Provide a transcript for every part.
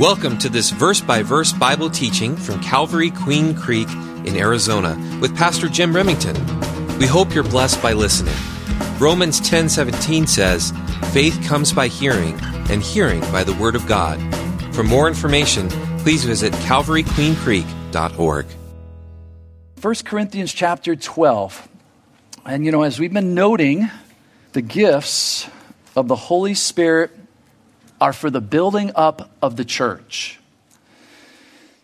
Welcome to this verse by verse Bible teaching from Calvary Queen Creek in Arizona with Pastor Jim Remington. We hope you're blessed by listening. Romans 10:17 says, "Faith comes by hearing, and hearing by the word of God." For more information, please visit calvaryqueencreek.org. 1 Corinthians chapter 12. And you know, as we've been noting, the gifts of the Holy Spirit are for the building up of the church.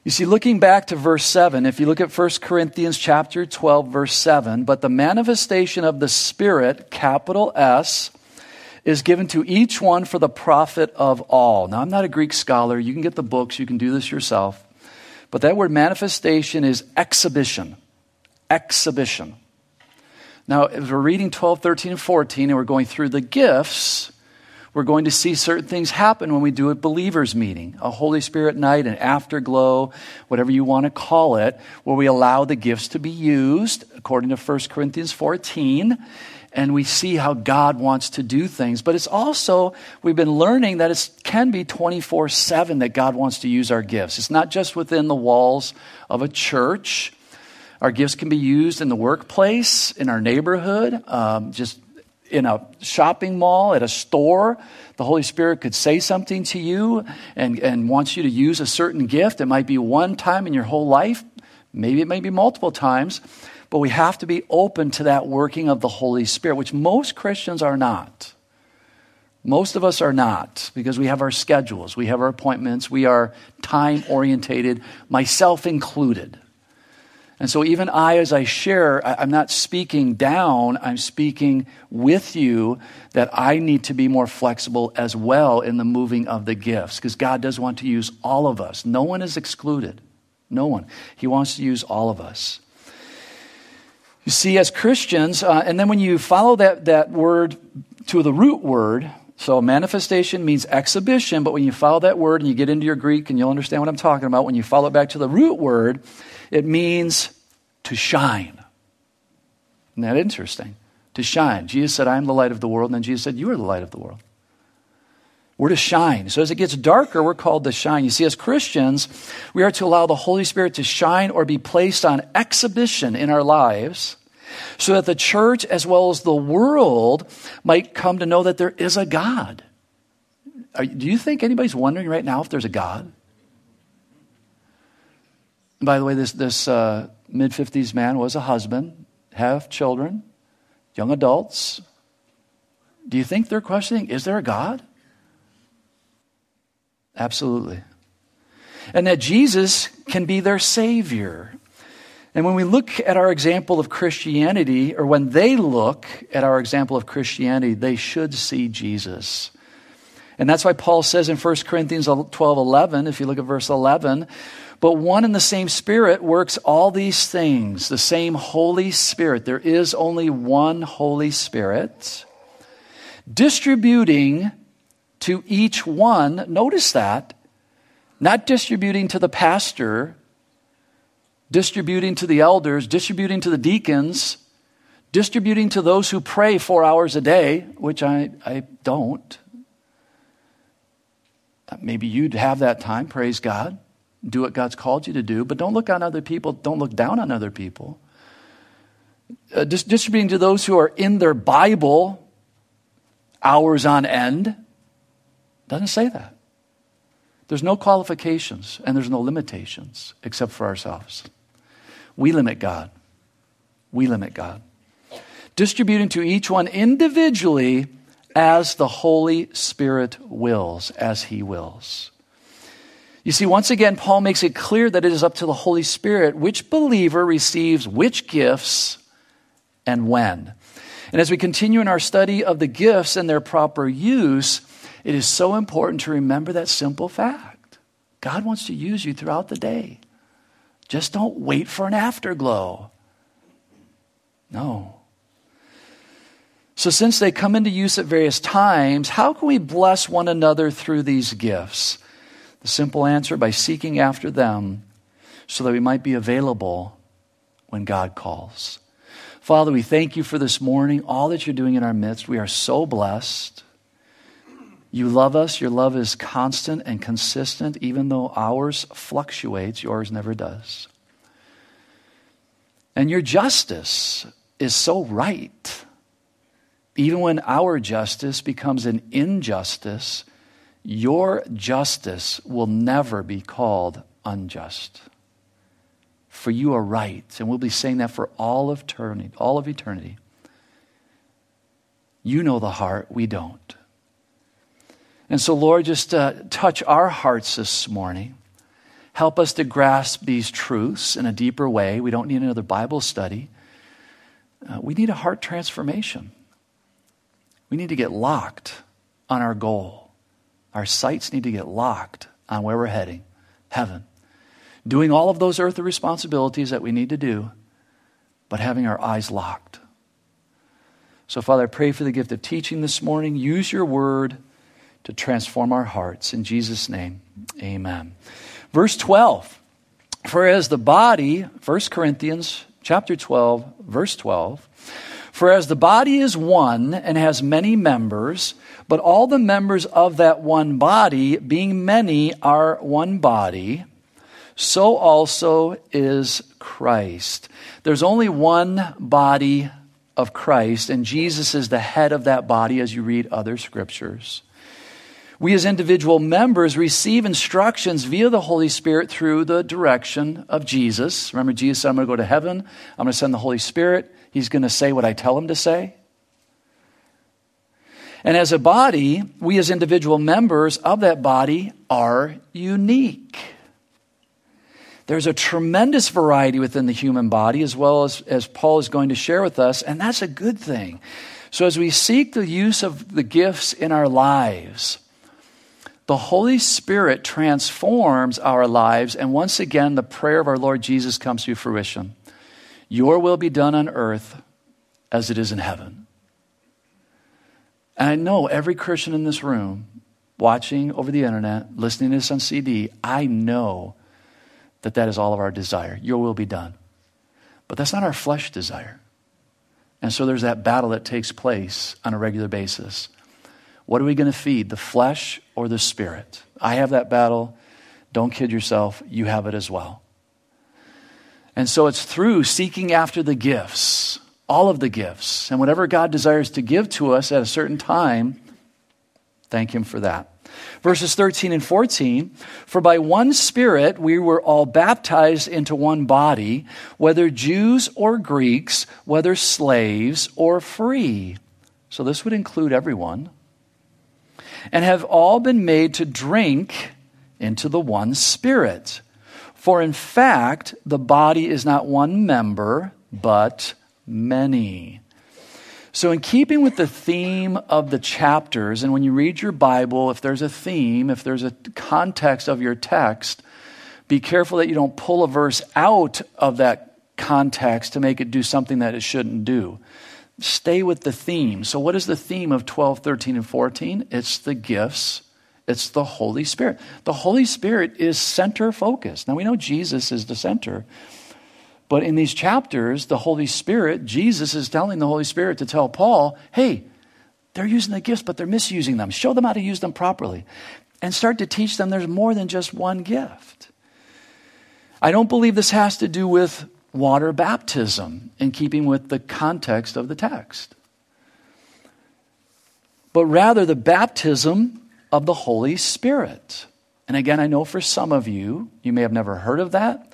You see, looking back to verse 7, if you look at 1 Corinthians chapter 12, verse 7, but the manifestation of the Spirit, capital S, is given to each one for the profit of all. Now, I'm not a Greek scholar. You can get the books, you can do this yourself. But that word manifestation is exhibition. Exhibition. Now, as we're reading 12, 13, and 14, and we're going through the gifts, we're going to see certain things happen when we do a believers meeting, a Holy Spirit night, an afterglow, whatever you want to call it, where we allow the gifts to be used according to 1 Corinthians 14 and we see how God wants to do things. But it's also, we've been learning that it can be 24 7 that God wants to use our gifts. It's not just within the walls of a church. Our gifts can be used in the workplace, in our neighborhood, um, just in a shopping mall, at a store, the Holy Spirit could say something to you and, and wants you to use a certain gift. It might be one time in your whole life, maybe it may be multiple times, but we have to be open to that working of the Holy Spirit, which most Christians are not. Most of us are not because we have our schedules, we have our appointments, we are time orientated, myself included. And so, even I, as I share, I'm not speaking down, I'm speaking with you that I need to be more flexible as well in the moving of the gifts because God does want to use all of us. No one is excluded. No one. He wants to use all of us. You see, as Christians, uh, and then when you follow that, that word to the root word, so manifestation means exhibition, but when you follow that word and you get into your Greek and you'll understand what I'm talking about, when you follow it back to the root word, it means to shine. Isn't that interesting? To shine. Jesus said, I am the light of the world. And then Jesus said, You are the light of the world. We're to shine. So as it gets darker, we're called to shine. You see, as Christians, we are to allow the Holy Spirit to shine or be placed on exhibition in our lives so that the church as well as the world might come to know that there is a God. Are, do you think anybody's wondering right now if there's a God? By the way, this, this uh, mid 50s man was a husband, have children, young adults. Do you think they're questioning, is there a God? Absolutely. And that Jesus can be their Savior. And when we look at our example of Christianity, or when they look at our example of Christianity, they should see Jesus. And that's why Paul says in 1 Corinthians 12 11, if you look at verse 11, but one and the same Spirit works all these things, the same Holy Spirit. There is only one Holy Spirit, distributing to each one, notice that, not distributing to the pastor, distributing to the elders, distributing to the deacons, distributing to those who pray four hours a day, which I, I don't. Maybe you'd have that time, praise God do what God's called you to do, but don't look on other people, don't look down on other people. Uh, distributing to those who are in their Bible hours on end doesn't say that. There's no qualifications and there's no limitations except for ourselves. We limit God. We limit God. Distributing to each one individually as the Holy Spirit wills, as He wills. You see, once again, Paul makes it clear that it is up to the Holy Spirit which believer receives which gifts and when. And as we continue in our study of the gifts and their proper use, it is so important to remember that simple fact. God wants to use you throughout the day. Just don't wait for an afterglow. No. So, since they come into use at various times, how can we bless one another through these gifts? The simple answer by seeking after them so that we might be available when God calls. Father, we thank you for this morning, all that you're doing in our midst. We are so blessed. You love us. Your love is constant and consistent, even though ours fluctuates, yours never does. And your justice is so right. Even when our justice becomes an injustice, your justice will never be called unjust. For you are right, and we'll be saying that for all of eternity, all of eternity. You know the heart, we don't. And so, Lord, just uh, touch our hearts this morning. Help us to grasp these truths in a deeper way. We don't need another Bible study. Uh, we need a heart transformation. We need to get locked on our goal. Our sights need to get locked on where we're heading heaven. Doing all of those earthly responsibilities that we need to do, but having our eyes locked. So, Father, I pray for the gift of teaching this morning. Use your word to transform our hearts. In Jesus' name, amen. Verse 12. For as the body, 1 Corinthians chapter 12, verse 12, for as the body is one and has many members, but all the members of that one body, being many, are one body, so also is Christ. There's only one body of Christ, and Jesus is the head of that body as you read other scriptures. We, as individual members, receive instructions via the Holy Spirit through the direction of Jesus. Remember, Jesus said, I'm going to go to heaven, I'm going to send the Holy Spirit. He's going to say what I tell him to say. And as a body, we, as individual members of that body, are unique. There's a tremendous variety within the human body, as well as, as Paul is going to share with us, and that's a good thing. So, as we seek the use of the gifts in our lives, the Holy Spirit transforms our lives, and once again, the prayer of our Lord Jesus comes to fruition Your will be done on earth as it is in heaven. And I know every Christian in this room, watching over the internet, listening to this on CD, I know that that is all of our desire. Your will be done. But that's not our flesh desire. And so there's that battle that takes place on a regular basis. What are we going to feed, the flesh or the spirit? I have that battle. Don't kid yourself, you have it as well. And so it's through seeking after the gifts, all of the gifts, and whatever God desires to give to us at a certain time, thank Him for that. Verses 13 and 14 For by one Spirit we were all baptized into one body, whether Jews or Greeks, whether slaves or free. So this would include everyone and have all been made to drink into the one Spirit. For in fact, the body is not one member, but many. So, in keeping with the theme of the chapters, and when you read your Bible, if there's a theme, if there's a context of your text, be careful that you don't pull a verse out of that context to make it do something that it shouldn't do stay with the theme. So, what is the theme of 12, 13, and 14? It's the gifts, it's the Holy Spirit. The Holy Spirit is center focused. Now, we know Jesus is the center. But in these chapters, the Holy Spirit, Jesus is telling the Holy Spirit to tell Paul, hey, they're using the gifts, but they're misusing them. Show them how to use them properly. And start to teach them there's more than just one gift. I don't believe this has to do with water baptism in keeping with the context of the text, but rather the baptism of the Holy Spirit. And again, I know for some of you, you may have never heard of that,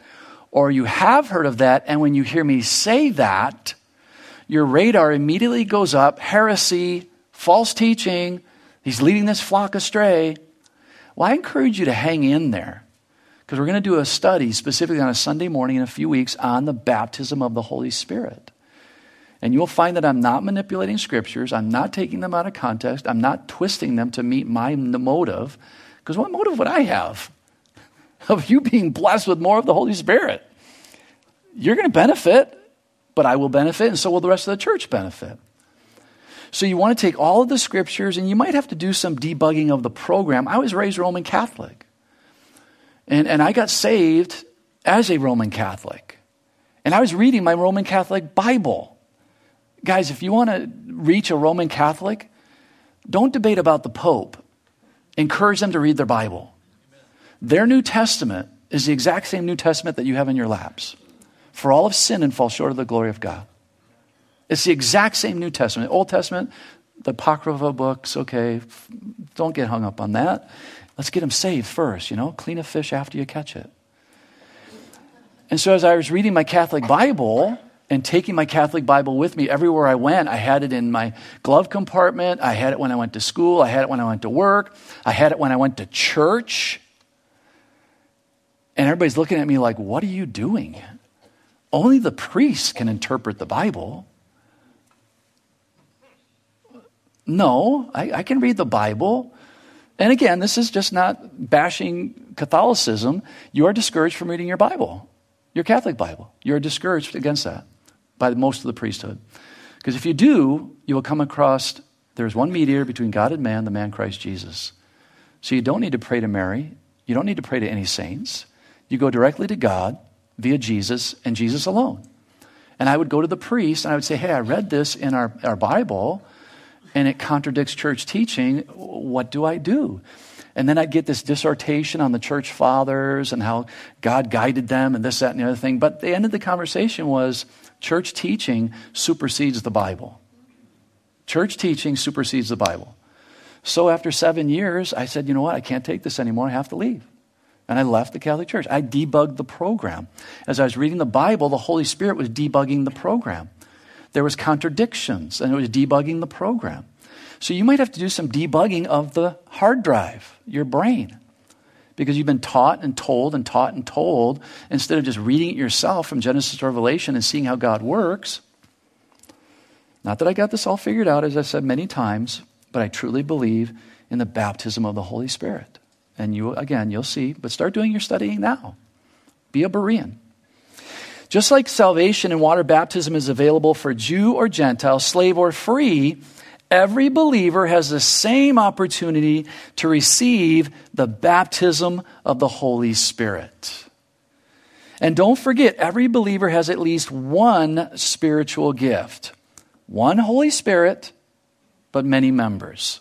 or you have heard of that, and when you hear me say that, your radar immediately goes up heresy, false teaching, he's leading this flock astray. Well, I encourage you to hang in there because we're going to do a study specifically on a Sunday morning in a few weeks on the baptism of the Holy Spirit. And you'll find that I'm not manipulating scriptures, I'm not taking them out of context, I'm not twisting them to meet my motive. Because what motive would I have of you being blessed with more of the Holy Spirit? You're going to benefit, but I will benefit, and so will the rest of the church benefit. So you want to take all of the scriptures, and you might have to do some debugging of the program. I was raised Roman Catholic. And, and I got saved as a Roman Catholic. And I was reading my Roman Catholic Bible. Guys, if you want to reach a Roman Catholic, don't debate about the Pope. Encourage them to read their Bible. Their New Testament is the exact same New Testament that you have in your laps. For all of sin and fall short of the glory of God. It's the exact same New Testament. Old Testament, the Apocrypha books, okay, don't get hung up on that. Let's get them saved first, you know, clean a fish after you catch it. And so as I was reading my Catholic Bible, and taking my Catholic Bible with me everywhere I went. I had it in my glove compartment. I had it when I went to school. I had it when I went to work. I had it when I went to church. And everybody's looking at me like, what are you doing? Only the priest can interpret the Bible. No, I, I can read the Bible. And again, this is just not bashing Catholicism. You are discouraged from reading your Bible, your Catholic Bible. You're discouraged against that by most of the priesthood. Because if you do, you will come across there's one mediator between God and man, the man Christ Jesus. So you don't need to pray to Mary. You don't need to pray to any saints. You go directly to God via Jesus and Jesus alone. And I would go to the priest and I would say, Hey, I read this in our, our Bible and it contradicts church teaching. What do I do? And then I'd get this dissertation on the church fathers and how God guided them and this, that, and the other thing. But the end of the conversation was church teaching supersedes the Bible. Church teaching supersedes the Bible. So after seven years, I said, you know what? I can't take this anymore. I have to leave. And I left the Catholic Church. I debugged the program. As I was reading the Bible, the Holy Spirit was debugging the program. There was contradictions, and it was debugging the program. So you might have to do some debugging of the hard drive, your brain, because you've been taught and told and taught and told instead of just reading it yourself from Genesis to Revelation and seeing how God works. Not that I got this all figured out, as I said many times, but I truly believe in the baptism of the Holy Spirit. And you, again, you'll see, but start doing your studying now. Be a Berean. Just like salvation and water baptism is available for Jew or Gentile, slave or free, every believer has the same opportunity to receive the baptism of the Holy Spirit. And don't forget, every believer has at least one spiritual gift one Holy Spirit, but many members.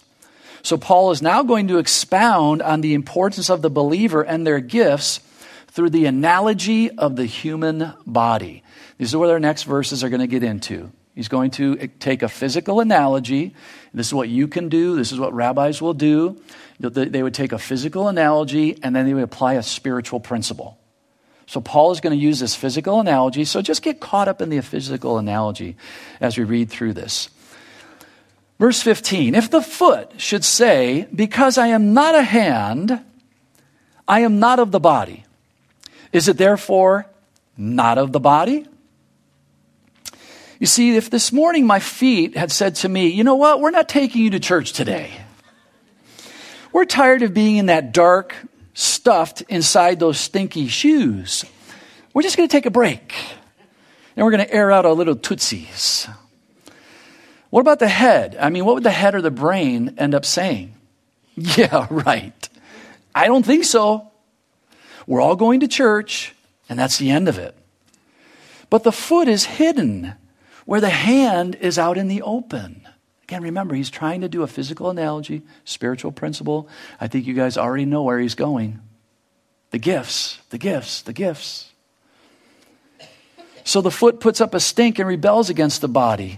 So, Paul is now going to expound on the importance of the believer and their gifts through the analogy of the human body. These are what our next verses are going to get into. He's going to take a physical analogy. This is what you can do, this is what rabbis will do. They would take a physical analogy and then they would apply a spiritual principle. So, Paul is going to use this physical analogy. So, just get caught up in the physical analogy as we read through this. Verse 15 If the foot should say, Because I am not a hand, I am not of the body, is it therefore not of the body? You see, if this morning my feet had said to me, You know what? We're not taking you to church today. We're tired of being in that dark, stuffed inside those stinky shoes. We're just going to take a break. And we're going to air out our little tootsies. What about the head? I mean, what would the head or the brain end up saying? Yeah, right. I don't think so. We're all going to church, and that's the end of it. But the foot is hidden, where the hand is out in the open. Again, remember, he's trying to do a physical analogy, spiritual principle. I think you guys already know where he's going. The gifts, the gifts, the gifts. So the foot puts up a stink and rebels against the body.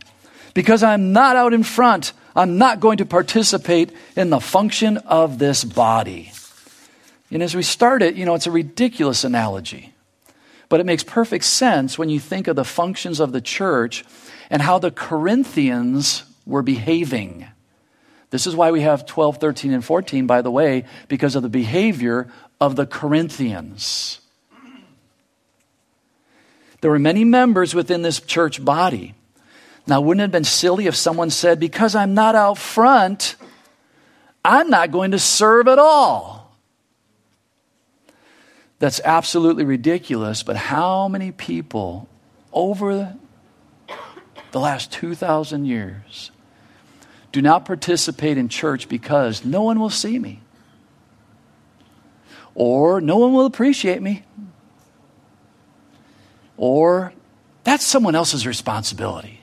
Because I'm not out in front, I'm not going to participate in the function of this body. And as we start it, you know, it's a ridiculous analogy. But it makes perfect sense when you think of the functions of the church and how the Corinthians were behaving. This is why we have 12, 13, and 14, by the way, because of the behavior of the Corinthians. There were many members within this church body. Now, wouldn't it have been silly if someone said, Because I'm not out front, I'm not going to serve at all? That's absolutely ridiculous, but how many people over the last 2,000 years do not participate in church because no one will see me? Or no one will appreciate me? Or that's someone else's responsibility.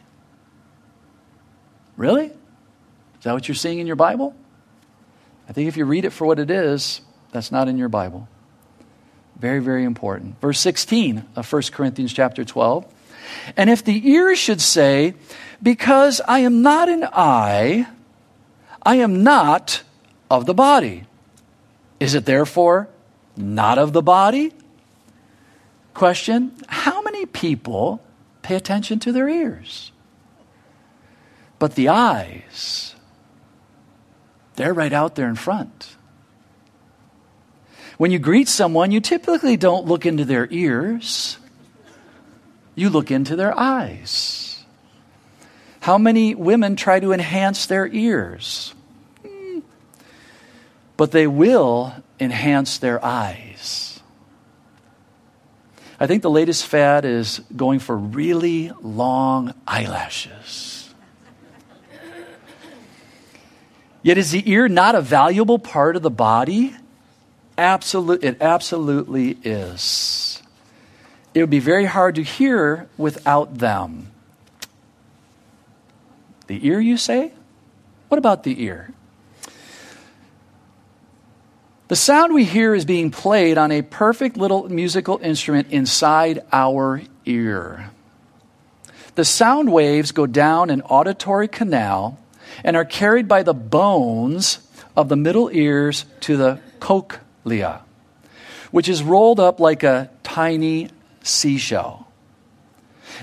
Really? Is that what you're seeing in your Bible? I think if you read it for what it is, that's not in your Bible. Very, very important. Verse 16 of 1 Corinthians chapter 12. And if the ear should say, Because I am not an eye, I am not of the body. Is it therefore not of the body? Question How many people pay attention to their ears? But the eyes, they're right out there in front. When you greet someone, you typically don't look into their ears, you look into their eyes. How many women try to enhance their ears? Hmm. But they will enhance their eyes. I think the latest fad is going for really long eyelashes. Yet, is the ear not a valuable part of the body? Absolute, it absolutely is. It would be very hard to hear without them. The ear, you say? What about the ear? The sound we hear is being played on a perfect little musical instrument inside our ear. The sound waves go down an auditory canal and are carried by the bones of the middle ears to the cochlea, which is rolled up like a tiny seashell.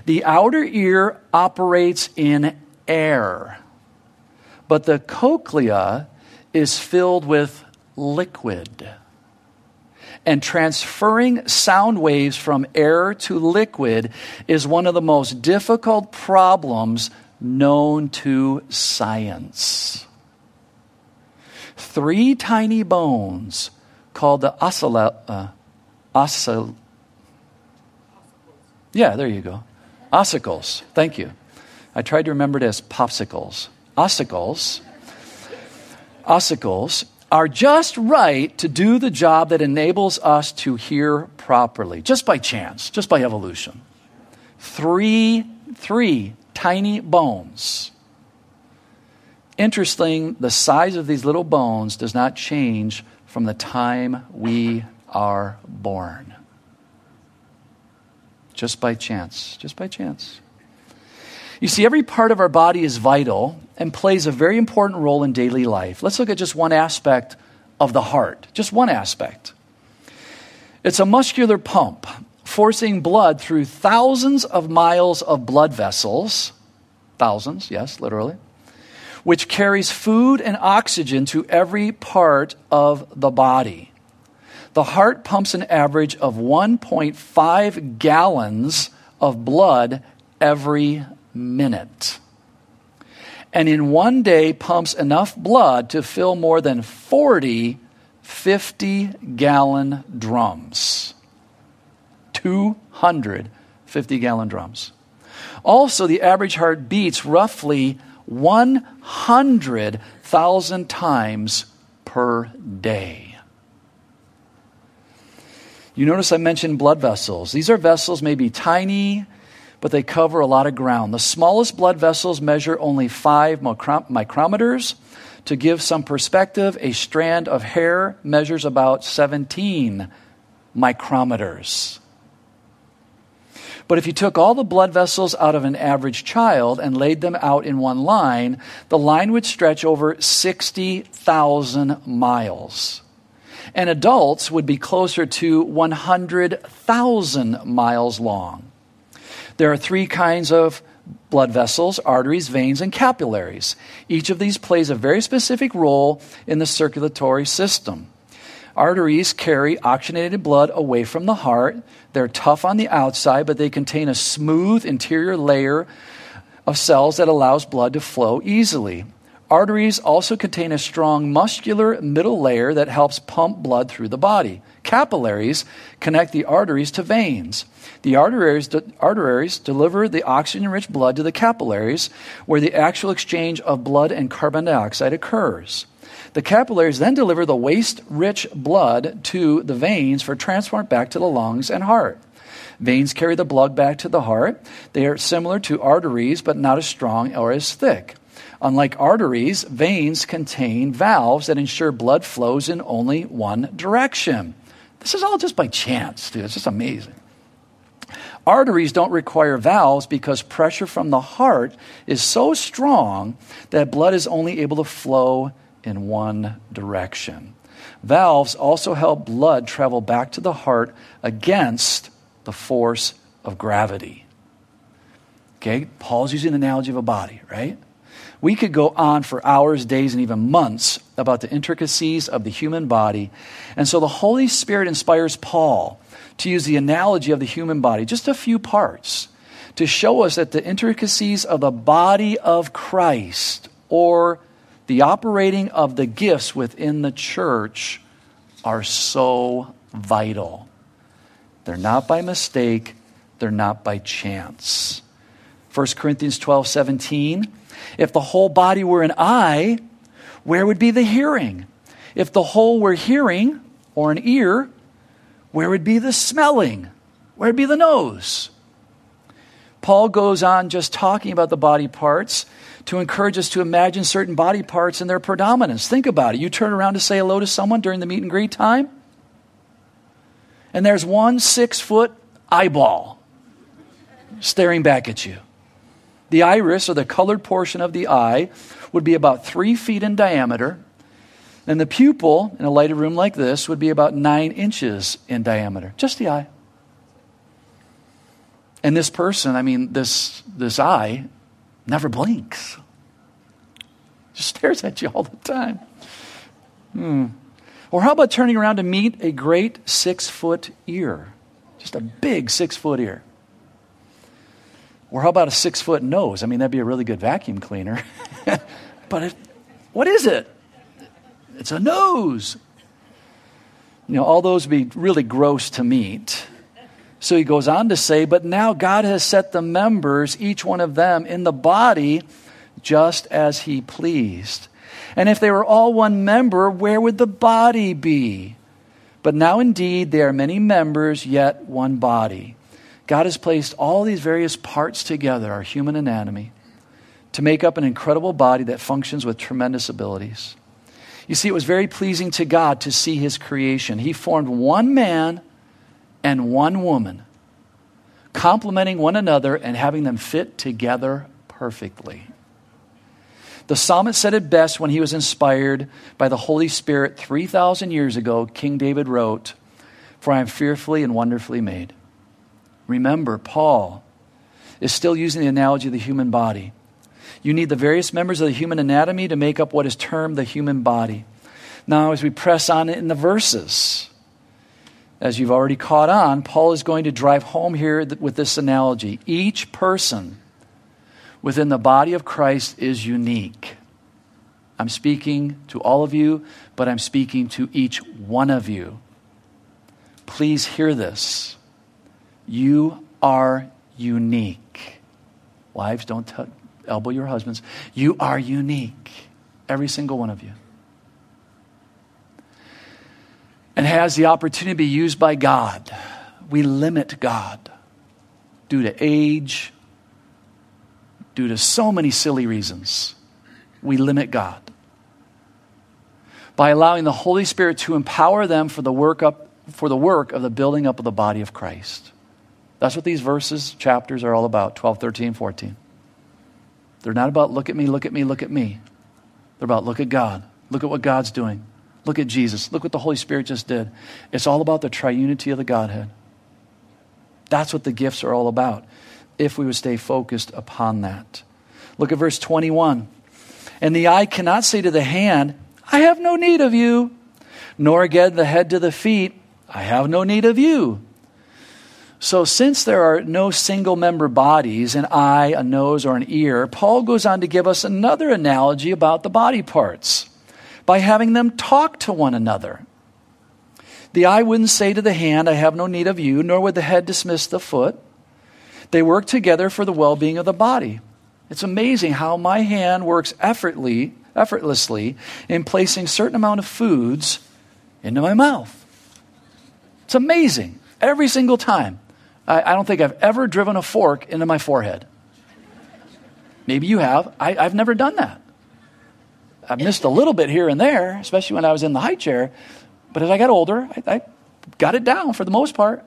The outer ear operates in air, but the cochlea is filled with liquid. And transferring sound waves from air to liquid is one of the most difficult problems known to science. Three tiny bones called the ossicles. Uh. Yeah, there you go. Ossicles. Thank you. I tried to remember it as popsicles. Ossicles. Ossicles are just right to do the job that enables us to hear properly, just by chance, just by evolution. Three, three tiny bones. Interesting, the size of these little bones does not change from the time we are born. Just by chance, just by chance. You see, every part of our body is vital and plays a very important role in daily life. Let's look at just one aspect of the heart, just one aspect. It's a muscular pump forcing blood through thousands of miles of blood vessels, thousands, yes, literally, which carries food and oxygen to every part of the body. The heart pumps an average of 1.5 gallons of blood every minute. And in one day, pumps enough blood to fill more than 40 50 gallon drums. 250 gallon drums. Also, the average heart beats roughly 100,000 times per day. You notice I mentioned blood vessels. These are vessels, maybe tiny, but they cover a lot of ground. The smallest blood vessels measure only five micrometers. To give some perspective, a strand of hair measures about 17 micrometers. But if you took all the blood vessels out of an average child and laid them out in one line, the line would stretch over 60,000 miles. And adults would be closer to 100,000 miles long. There are three kinds of blood vessels arteries, veins, and capillaries. Each of these plays a very specific role in the circulatory system. Arteries carry oxygenated blood away from the heart. They're tough on the outside, but they contain a smooth interior layer of cells that allows blood to flow easily. Arteries also contain a strong muscular middle layer that helps pump blood through the body. Capillaries connect the arteries to veins. The arteries, arteries deliver the oxygen rich blood to the capillaries, where the actual exchange of blood and carbon dioxide occurs. The capillaries then deliver the waste rich blood to the veins for transport back to the lungs and heart. Veins carry the blood back to the heart. They are similar to arteries, but not as strong or as thick. Unlike arteries, veins contain valves that ensure blood flows in only one direction. This is all just by chance, dude. It's just amazing. Arteries don't require valves because pressure from the heart is so strong that blood is only able to flow in one direction. Valves also help blood travel back to the heart against the force of gravity. Okay, Paul's using an analogy of a body, right? We could go on for hours, days, and even months about the intricacies of the human body. And so the Holy Spirit inspires Paul to use the analogy of the human body, just a few parts, to show us that the intricacies of the body of Christ or the operating of the gifts within the church are so vital. They're not by mistake, they're not by chance. 1 Corinthians 12 17 if the whole body were an eye, where would be the hearing? If the whole were hearing or an ear, where would be the smelling? Where would be the nose? Paul goes on just talking about the body parts to encourage us to imagine certain body parts and their predominance. Think about it. You turn around to say hello to someone during the meet and greet time, and there's one six foot eyeball staring back at you. The iris, or the colored portion of the eye, would be about three feet in diameter. And the pupil, in a lighted room like this, would be about nine inches in diameter. Just the eye. And this person, I mean, this, this eye, never blinks. Just stares at you all the time. Hmm. Or how about turning around to meet a great six foot ear? Just a big six foot ear. Or how about a six foot nose? I mean, that'd be a really good vacuum cleaner. but it, what is it? It's a nose. You know, all those would be really gross to meet. So he goes on to say, But now God has set the members, each one of them, in the body just as he pleased. And if they were all one member, where would the body be? But now indeed there are many members, yet one body. God has placed all these various parts together, our human anatomy, to make up an incredible body that functions with tremendous abilities. You see, it was very pleasing to God to see his creation. He formed one man and one woman, complementing one another and having them fit together perfectly. The psalmist said it best when he was inspired by the Holy Spirit 3,000 years ago. King David wrote, For I am fearfully and wonderfully made. Remember, Paul is still using the analogy of the human body. You need the various members of the human anatomy to make up what is termed the human body. Now, as we press on in the verses, as you've already caught on, Paul is going to drive home here with this analogy. Each person within the body of Christ is unique. I'm speaking to all of you, but I'm speaking to each one of you. Please hear this. You are unique. Wives, don't t- elbow your husbands. You are unique. Every single one of you. And has the opportunity to be used by God. We limit God due to age, due to so many silly reasons. We limit God by allowing the Holy Spirit to empower them for the work up for the work of the building up of the body of Christ. That's what these verses, chapters are all about 12, 13, 14. They're not about look at me, look at me, look at me. They're about look at God. Look at what God's doing. Look at Jesus. Look what the Holy Spirit just did. It's all about the triunity of the Godhead. That's what the gifts are all about, if we would stay focused upon that. Look at verse 21. And the eye cannot say to the hand, I have no need of you, nor again the head to the feet, I have no need of you. So, since there are no single member bodies, an eye, a nose, or an ear, Paul goes on to give us another analogy about the body parts by having them talk to one another. The eye wouldn't say to the hand, I have no need of you, nor would the head dismiss the foot. They work together for the well being of the body. It's amazing how my hand works effortlessly, effortlessly in placing certain amount of foods into my mouth. It's amazing every single time. I, I don't think I've ever driven a fork into my forehead. Maybe you have. I, have never done that. I've missed a little bit here and there, especially when I was in the high chair. But as I got older, I, I got it down for the most part.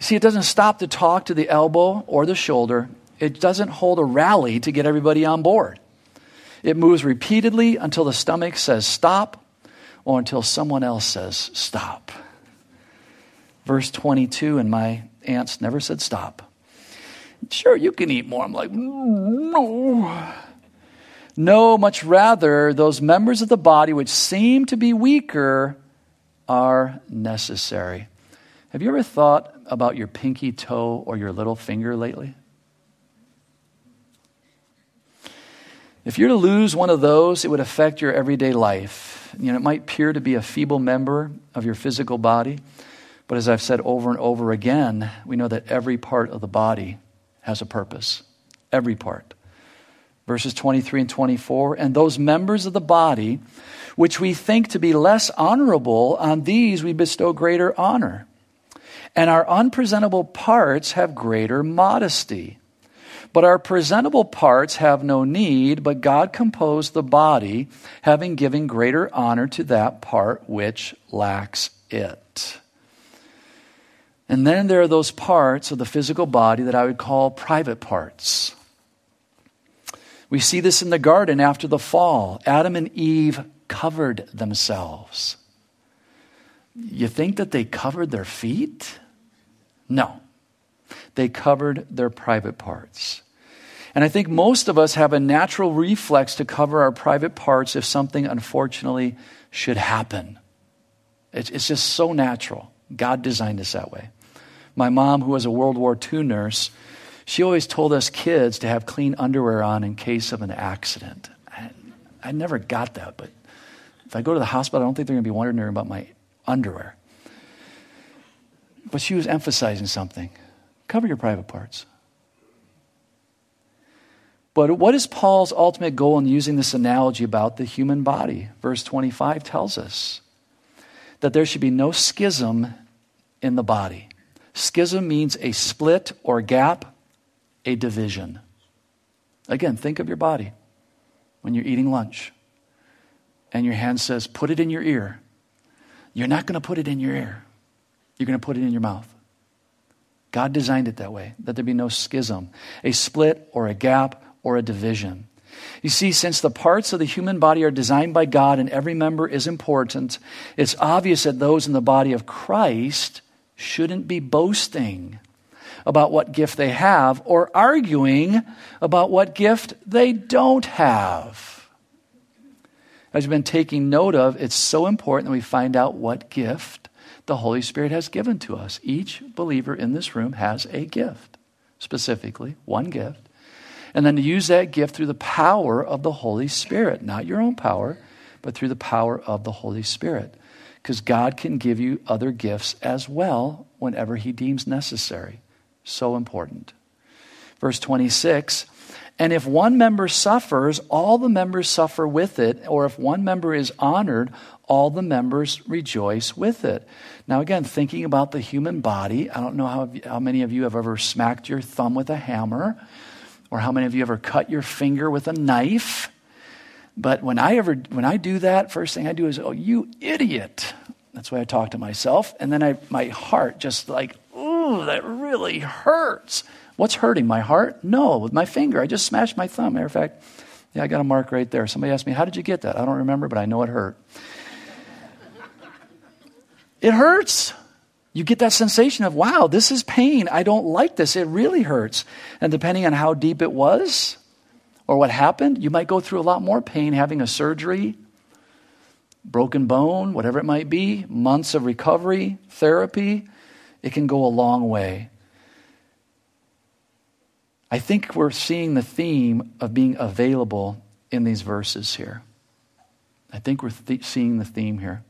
See, it doesn't stop to talk to the elbow or the shoulder. It doesn't hold a rally to get everybody on board. It moves repeatedly until the stomach says stop or until someone else says stop. Verse 22, and my aunts never said stop. Sure, you can eat more. I'm like, no. No, much rather, those members of the body which seem to be weaker are necessary. Have you ever thought about your pinky toe or your little finger lately? If you're to lose one of those, it would affect your everyday life. You know, it might appear to be a feeble member of your physical body, but as I've said over and over again, we know that every part of the body has a purpose. Every part. Verses 23 and 24, and those members of the body which we think to be less honorable, on these we bestow greater honor. And our unpresentable parts have greater modesty. But our presentable parts have no need, but God composed the body, having given greater honor to that part which lacks it. And then there are those parts of the physical body that I would call private parts. We see this in the garden after the fall. Adam and Eve covered themselves. You think that they covered their feet? No. They covered their private parts. And I think most of us have a natural reflex to cover our private parts if something unfortunately should happen. It's, just so natural. God designed us that way. My mom, who was a World War II nurse, she always told us kids to have clean underwear on in case of an accident. I, I never got that, but if I go to the hospital, I don't think they're going to be wondering about my underwear. But she was emphasizing something cover your private parts. But what is Paul's ultimate goal in using this analogy about the human body? Verse 25 tells us that there should be no schism in the body. Schism means a split or gap, a division. Again, think of your body when you're eating lunch and your hand says, Put it in your ear. You're not going to put it in your ear, you're going to put it in your mouth. God designed it that way, that there be no schism, a split or a gap or a division. You see, since the parts of the human body are designed by God and every member is important, it's obvious that those in the body of Christ shouldn't be boasting about what gift they have or arguing about what gift they don't have. As we've been taking note of, it's so important that we find out what gift the Holy Spirit has given to us. Each believer in this room has a gift, specifically, one gift. And then to use that gift through the power of the Holy Spirit, not your own power, but through the power of the Holy Spirit because God can give you other gifts as well whenever He deems necessary. So important. Verse 26 And if one member suffers, all the members suffer with it, or if one member is honored, all the members rejoice with it. Now, again, thinking about the human body, I don't know how, how many of you have ever smacked your thumb with a hammer, or how many of you ever cut your finger with a knife. But when I ever when I do that, first thing I do is, "Oh, you idiot!" That's way I talk to myself, and then I my heart just like, "Ooh, that really hurts." What's hurting my heart? No, with my finger. I just smashed my thumb. Matter of fact, yeah, I got a mark right there. Somebody asked me, "How did you get that?" I don't remember, but I know it hurt. it hurts. You get that sensation of, wow, this is pain. I don't like this. It really hurts. And depending on how deep it was, or what happened, you might go through a lot more pain having a surgery, broken bone, whatever it might be, months of recovery, therapy. It can go a long way. I think we're seeing the theme of being available in these verses here. I think we're th- seeing the theme here.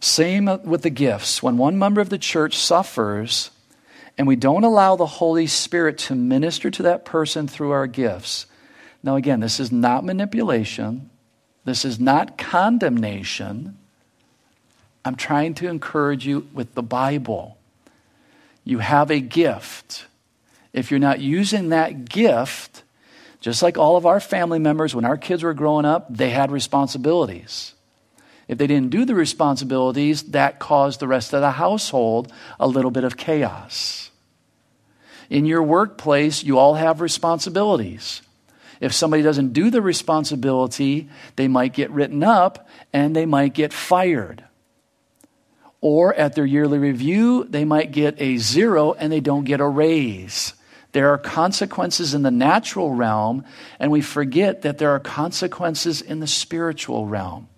Same with the gifts. When one member of the church suffers and we don't allow the Holy Spirit to minister to that person through our gifts, now, again, this is not manipulation, this is not condemnation. I'm trying to encourage you with the Bible. You have a gift. if you're not using that gift, just like all of our family members, when our kids were growing up, they had responsibilities. If they didn't do the responsibilities, that caused the rest of the household a little bit of chaos. In your workplace, you all have responsibilities. If somebody doesn't do the responsibility, they might get written up and they might get fired. Or at their yearly review, they might get a zero and they don't get a raise. There are consequences in the natural realm, and we forget that there are consequences in the spiritual realm.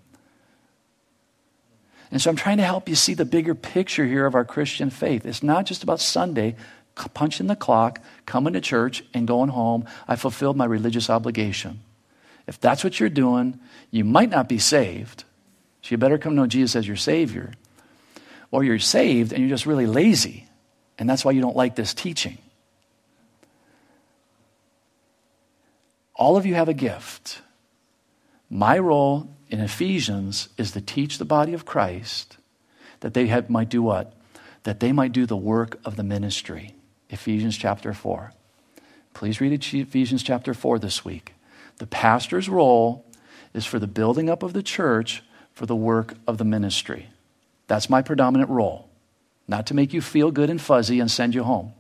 And so I'm trying to help you see the bigger picture here of our Christian faith. It's not just about Sunday, punching the clock, coming to church, and going home. I fulfilled my religious obligation. If that's what you're doing, you might not be saved. So you better come know Jesus as your Savior. Or you're saved and you're just really lazy. And that's why you don't like this teaching. All of you have a gift. My role in Ephesians is to teach the body of Christ that they have, might do what? That they might do the work of the ministry. Ephesians chapter 4. Please read Ephesians chapter 4 this week. The pastor's role is for the building up of the church for the work of the ministry. That's my predominant role. Not to make you feel good and fuzzy and send you home.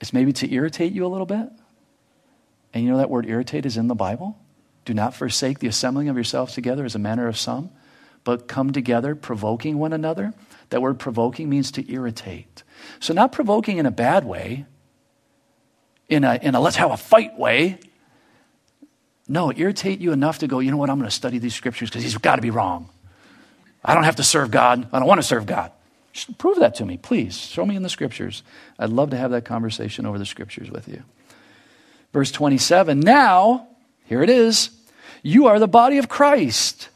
It's maybe to irritate you a little bit. And you know that word irritate is in the Bible? Do not forsake the assembling of yourselves together as a manner of some, but come together provoking one another. That word provoking means to irritate. So, not provoking in a bad way, in a, in a let's have a fight way. No, irritate you enough to go, you know what, I'm going to study these scriptures because he's got to be wrong. I don't have to serve God. I don't want to serve God. Prove that to me, please. Show me in the scriptures. I'd love to have that conversation over the scriptures with you. Verse 27 Now, here it is you are the body of Christ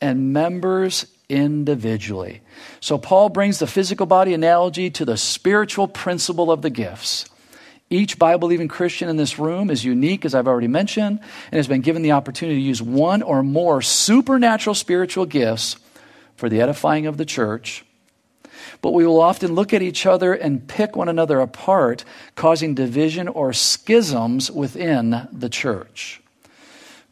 and members individually. So Paul brings the physical body analogy to the spiritual principle of the gifts. Each Bible believing Christian in this room is unique, as I've already mentioned, and has been given the opportunity to use one or more supernatural spiritual gifts for the edifying of the church. But we will often look at each other and pick one another apart, causing division or schisms within the church.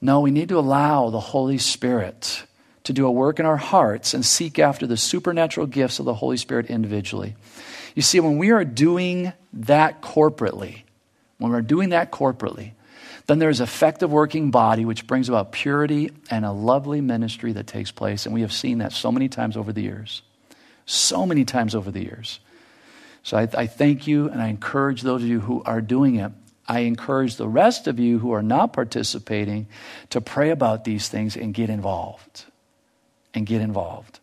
No, we need to allow the Holy Spirit to do a work in our hearts and seek after the supernatural gifts of the Holy Spirit individually. You see, when we are doing that corporately, when we're doing that corporately, then there's effective working body, which brings about purity and a lovely ministry that takes place. And we have seen that so many times over the years. So many times over the years. So I, I thank you and I encourage those of you who are doing it I encourage the rest of you who are not participating to pray about these things and get involved. And get involved.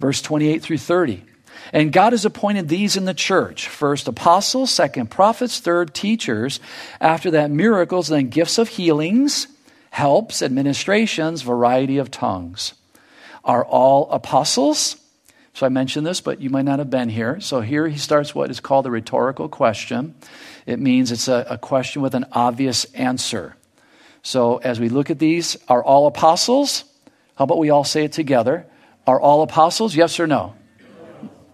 Verse 28 through 30. And God has appointed these in the church first apostles, second prophets, third teachers, after that miracles, then gifts of healings, helps, administrations, variety of tongues. Are all apostles? So I mentioned this, but you might not have been here. So here he starts what is called a rhetorical question. It means it's a, a question with an obvious answer. So as we look at these, are all apostles? How about we all say it together? Are all apostles? Yes or no?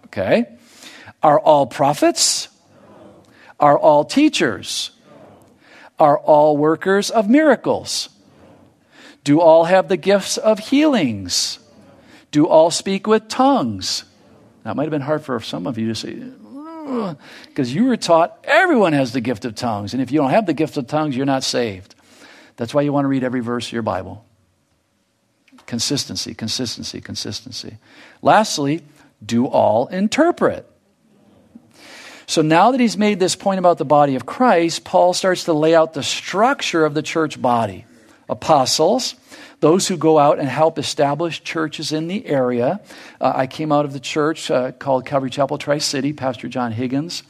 Okay. Are all prophets? Are all teachers? Are all workers of miracles? Do all have the gifts of healings? Do all speak with tongues? That might have been hard for some of you to say, because you were taught everyone has the gift of tongues. And if you don't have the gift of tongues, you're not saved. That's why you want to read every verse of your Bible. Consistency, consistency, consistency. Lastly, do all interpret. So now that he's made this point about the body of Christ, Paul starts to lay out the structure of the church body apostles, those who go out and help establish churches in the area. Uh, I came out of the church uh, called Calvary Chapel Tri City, Pastor John Higgins.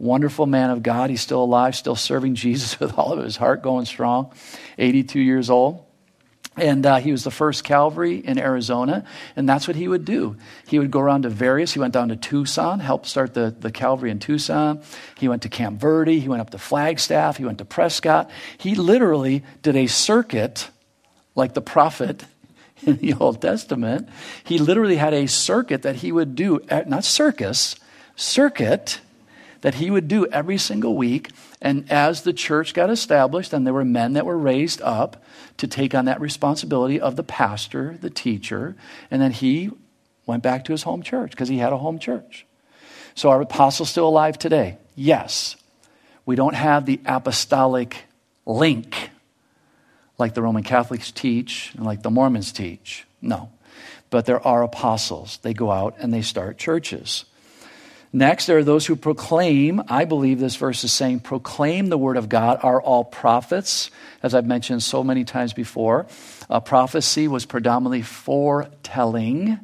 Wonderful man of God. He's still alive, still serving Jesus with all of his heart, going strong. 82 years old. And uh, he was the first Calvary in Arizona, and that's what he would do. He would go around to various, he went down to Tucson, helped start the, the Calvary in Tucson. He went to Camp Verde, he went up to Flagstaff, he went to Prescott. He literally did a circuit like the prophet in the Old Testament. He literally had a circuit that he would do, not circus, circuit that he would do every single week. And as the church got established, and there were men that were raised up to take on that responsibility of the pastor, the teacher, and then he went back to his home church because he had a home church. So, are apostles still alive today? Yes. We don't have the apostolic link like the Roman Catholics teach and like the Mormons teach. No. But there are apostles. They go out and they start churches. Next, there are those who proclaim, I believe this verse is saying, proclaim the word of God are all prophets, as I've mentioned so many times before. Uh, prophecy was predominantly foretelling.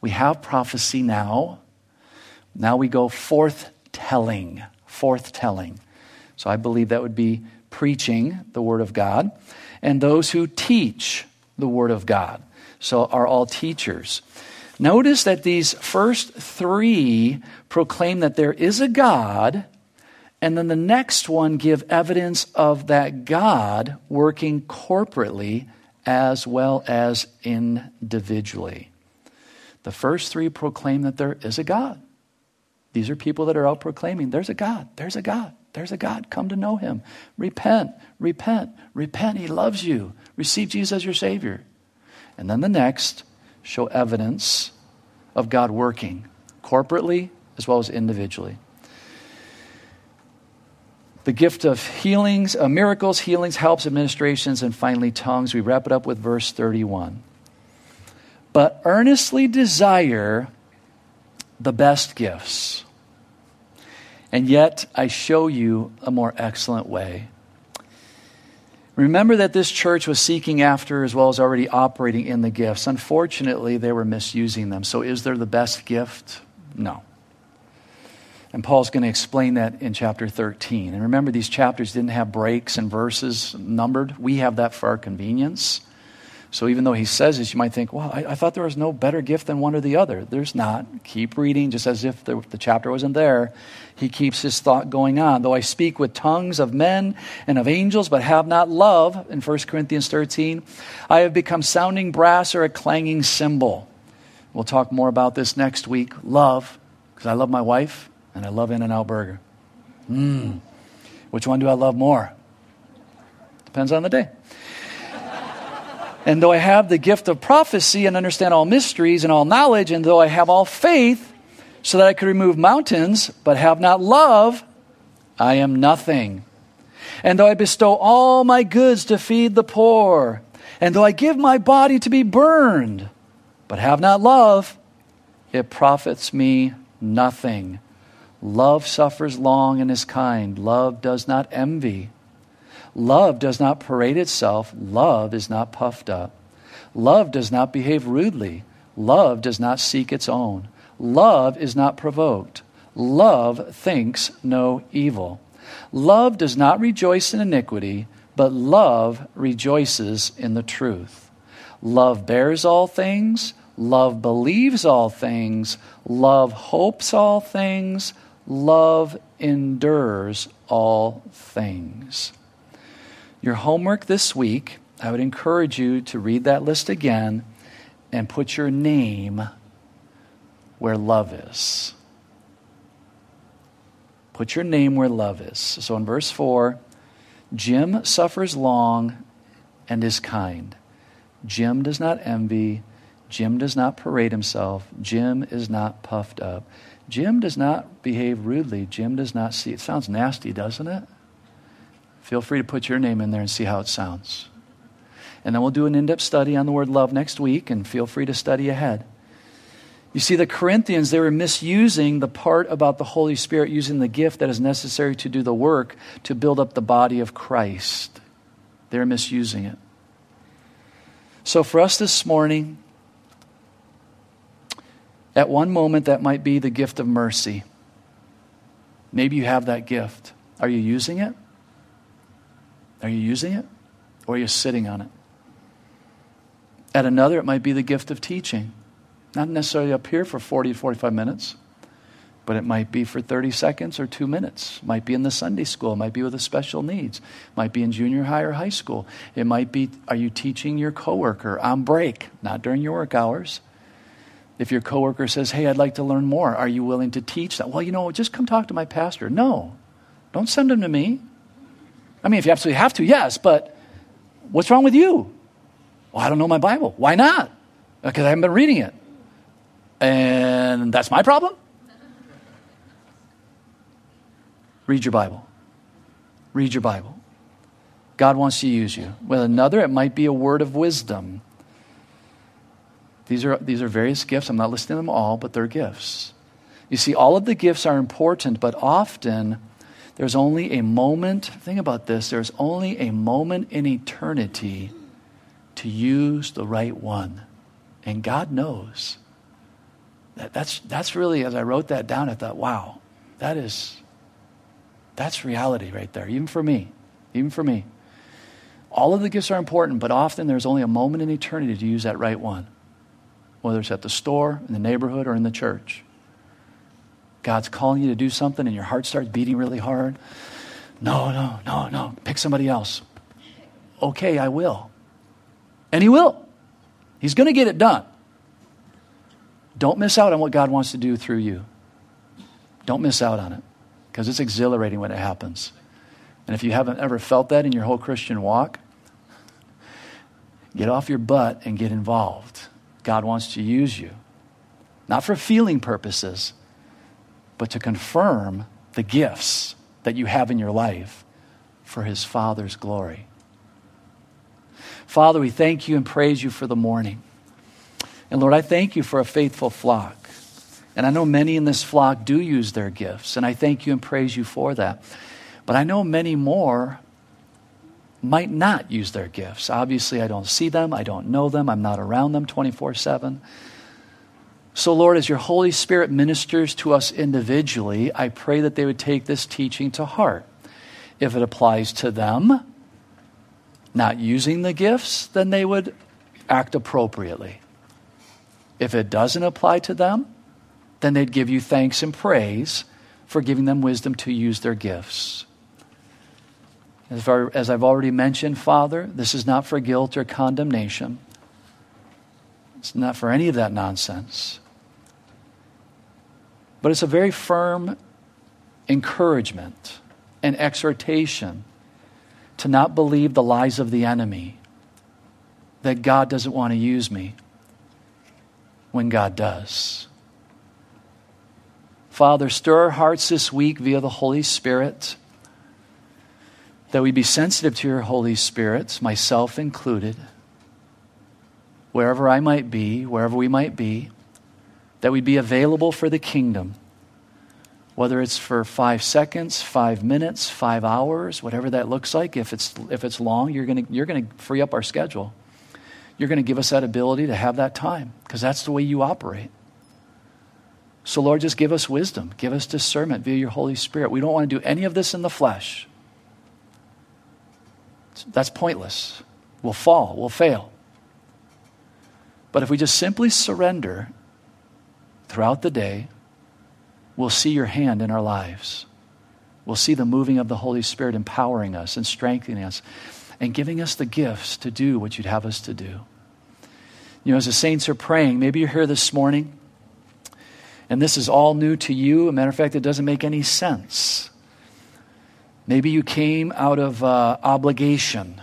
We have prophecy now. Now we go forth telling, forth telling. So I believe that would be preaching the word of God. And those who teach the word of God. So are all teachers. Notice that these first three proclaim that there is a God, and then the next one give evidence of that God working corporately as well as individually. The first three proclaim that there is a God. These are people that are out proclaiming there's a God, there's a God, there's a God. Come to know him. Repent, repent, repent. He loves you. Receive Jesus as your Savior. And then the next show evidence of God working corporately as well as individually. The gift of healings, uh, miracles, healings, helps, administrations, and finally tongues. We wrap it up with verse 31. But earnestly desire the best gifts. And yet I show you a more excellent way. Remember that this church was seeking after as well as already operating in the gifts. Unfortunately, they were misusing them. So, is there the best gift? No. And Paul's going to explain that in chapter 13. And remember, these chapters didn't have breaks and verses numbered. We have that for our convenience. So even though he says this, you might think, well, I, I, thought there was no better gift than one or the other. There's not. Keep reading, just as if the, the chapter wasn't there. He keeps his thought going on. Though I speak with tongues of men and of angels, but have not love, in 1 Corinthians 13, I have become sounding brass or a clanging cymbal. We'll talk more about this next week. Love, because I love my wife and I love In N Out Burger. Mmm. Which one do I love more? Depends on the day. And though I have the gift of prophecy and understand all mysteries and all knowledge, and though I have all faith so that I could remove mountains, but have not love, I am nothing. And though I bestow all my goods to feed the poor, and though I give my body to be burned, but have not love, it profits me nothing. Love suffers long and is kind. Love does not envy. Love does not parade itself. Love is not puffed up. Love does not behave rudely. Love does not seek its own. Love is not provoked. Love thinks no evil. Love does not rejoice in iniquity, but love rejoices in the truth. Love bears all things. Love believes all things. Love hopes all things. Love endures all things. Your homework this week, I would encourage you to read that list again and put your name where love is. Put your name where love is. So in verse 4, Jim suffers long and is kind. Jim does not envy. Jim does not parade himself. Jim is not puffed up. Jim does not behave rudely. Jim does not see. It sounds nasty, doesn't it? Feel free to put your name in there and see how it sounds. And then we'll do an in depth study on the word love next week, and feel free to study ahead. You see, the Corinthians, they were misusing the part about the Holy Spirit using the gift that is necessary to do the work to build up the body of Christ. They're misusing it. So, for us this morning, at one moment, that might be the gift of mercy. Maybe you have that gift. Are you using it? Are you using it? Or are you sitting on it? At another, it might be the gift of teaching. Not necessarily up here for 40 to 45 minutes, but it might be for 30 seconds or two minutes. It might be in the Sunday school. It might be with the special needs. It might be in junior high or high school. It might be, are you teaching your coworker on break, not during your work hours? If your coworker says, Hey, I'd like to learn more, are you willing to teach that? Well, you know, just come talk to my pastor. No, don't send them to me. I mean, if you absolutely have to, yes, but what's wrong with you? Well, I don't know my Bible. Why not? Because I haven't been reading it. And that's my problem? Read your Bible. Read your Bible. God wants to use you. With another, it might be a word of wisdom. These are, these are various gifts. I'm not listing them all, but they're gifts. You see, all of the gifts are important, but often there's only a moment. Think about this there's only a moment in eternity to use the right one. And God knows. That, that's, that's really, as I wrote that down, I thought, wow, that is, that's reality right there, even for me. Even for me. All of the gifts are important, but often there's only a moment in eternity to use that right one, whether it's at the store, in the neighborhood, or in the church. God's calling you to do something and your heart starts beating really hard. No, no, no, no. Pick somebody else. Okay, I will. And He will. He's going to get it done. Don't miss out on what God wants to do through you. Don't miss out on it because it's exhilarating when it happens. And if you haven't ever felt that in your whole Christian walk, get off your butt and get involved. God wants to use you, not for feeling purposes, but to confirm the gifts that you have in your life for His Father's glory. Father, we thank you and praise you for the morning. And Lord, I thank you for a faithful flock. And I know many in this flock do use their gifts, and I thank you and praise you for that. But I know many more might not use their gifts. Obviously, I don't see them, I don't know them, I'm not around them 24 7. So, Lord, as your Holy Spirit ministers to us individually, I pray that they would take this teaching to heart. If it applies to them, not using the gifts, then they would act appropriately. If it doesn't apply to them, then they'd give you thanks and praise for giving them wisdom to use their gifts. As, I've already mentioned, Father, this is not for guilt or condemnation. It's not for any of that nonsense. But it's a very firm encouragement and exhortation to not believe the lies of the enemy that God doesn't want to use me when God does. Father, stir our hearts this week via the Holy Spirit that we be sensitive to your Holy Spirit, myself included, wherever I might be, wherever we might be, that we'd be available for the kingdom, whether it's for five seconds, five minutes, five hours, whatever that looks like. If it's, if it's long, you're going you're going to free up our schedule. You're going to give us that ability to have that time because that's the way you operate. So, Lord, just give us wisdom, give us discernment via your Holy Spirit. We don't want to do any of this in the flesh. That's pointless. We'll fall, we'll fail. But if we just simply surrender throughout the day, we'll see your hand in our lives. We'll see the moving of the Holy Spirit empowering us and strengthening us and giving us the gifts to do what you'd have us to do. You know, as the saints are praying, maybe you're here this morning and this is all new to you. As a matter of fact, it doesn't make any sense. Maybe you came out of uh, obligation,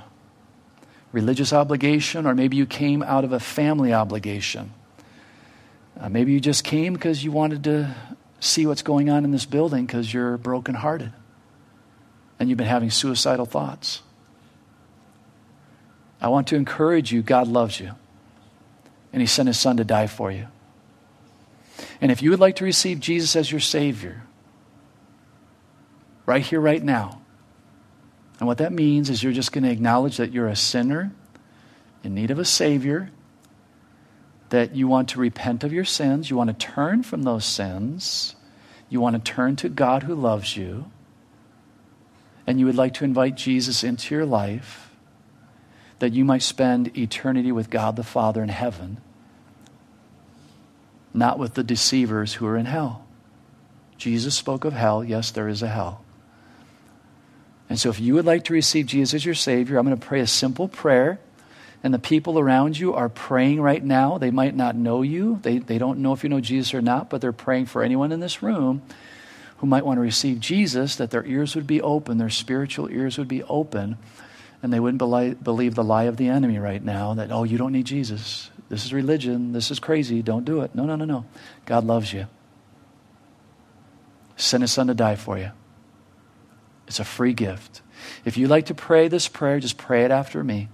religious obligation, or maybe you came out of a family obligation. Uh, maybe you just came because you wanted to see what's going on in this building because you're brokenhearted and you've been having suicidal thoughts. I want to encourage you God loves you, and He sent His Son to die for you. And if you would like to receive Jesus as your Savior, right here, right now. And what that means is you're just going to acknowledge that you're a sinner in need of a Savior, that you want to repent of your sins, you want to turn from those sins, you want to turn to God who loves you, and you would like to invite Jesus into your life that you might spend eternity with God the Father in heaven, not with the deceivers who are in hell. Jesus spoke of hell. Yes, there is a hell. And so, if you would like to receive Jesus as your Savior, I'm going to pray a simple prayer. And the people around you are praying right now. They might not know you, they, they don't know if you know Jesus or not, but they're praying for anyone in this room who might want to receive Jesus, that their ears would be open, their spiritual ears would be open, and they wouldn't believe the lie of the enemy right now that, oh, you don't need Jesus. This is religion. This is crazy. Don't do it. No, no, no, no. God loves you. Send his son to die for you. It's a free gift. If you'd like to pray this prayer, just pray it after me.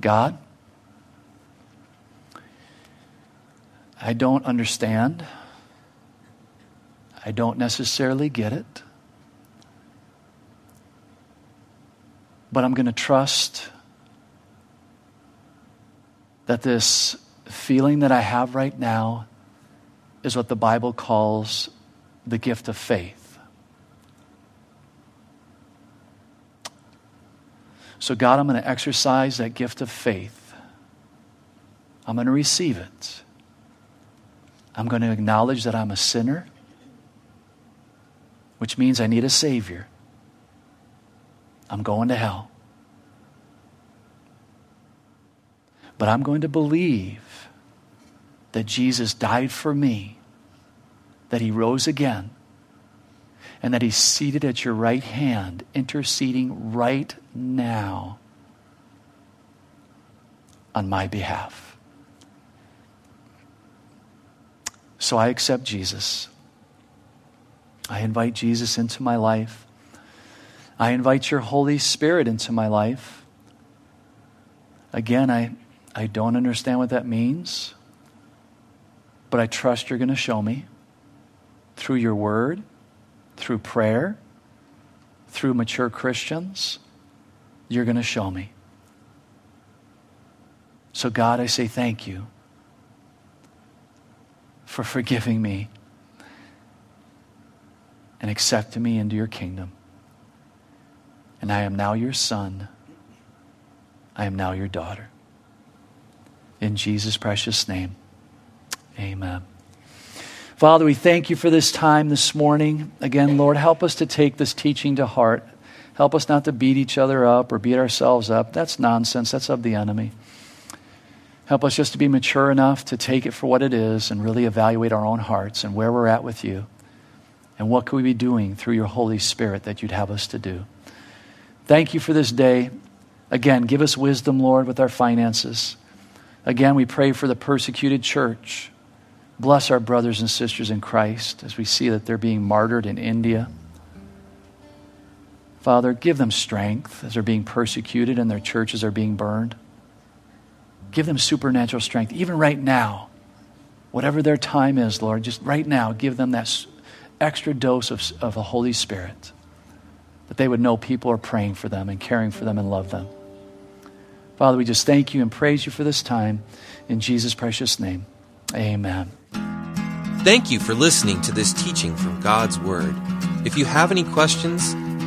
God, I don't understand. I don't necessarily get it. But I'm going to trust that this feeling that I have right now is what the Bible calls the gift of faith. So, God, I'm going to exercise that gift of faith. I'm going to receive it. I'm going to acknowledge that I'm a sinner, which means I need a Savior. I'm going to hell. But I'm going to believe that Jesus died for me, that he rose again, and that he's seated at your right hand, interceding right now on my behalf. So I accept Jesus. I invite Jesus into my life. I invite your Holy Spirit into my life. Again, I I don't understand what that means, but I trust you're going to show me through your word, through prayer, through mature Christians. You're going to show me. So, God, I say thank you for forgiving me and accepting me into your kingdom. And I am now your son. I am now your daughter. In Jesus' precious name, amen. Father, we thank you for this time this morning. Again, Lord, help us to take this teaching to heart. Help us not to beat each other up or beat ourselves up. That's nonsense. That's of the enemy. Help us just to be mature enough to take it for what it is and really evaluate our own hearts and where we're at with you. And what could we be doing through your Holy Spirit that you'd have us to do? Thank you for this day. Again, give us wisdom, Lord, with our finances. Again, we pray for the persecuted church. Bless our brothers and sisters in Christ as we see that they're being martyred in India. Father, give them strength as they're being persecuted and their churches are being burned. Give them supernatural strength, even right now. Whatever their time is, Lord, just right now, give them that extra dose of, of the Holy Spirit that they would know people are praying for them and caring for them and love them. Father, we just thank you and praise you for this time. In Jesus' precious name, amen. Thank you for listening to this teaching from God's Word. If you have any questions,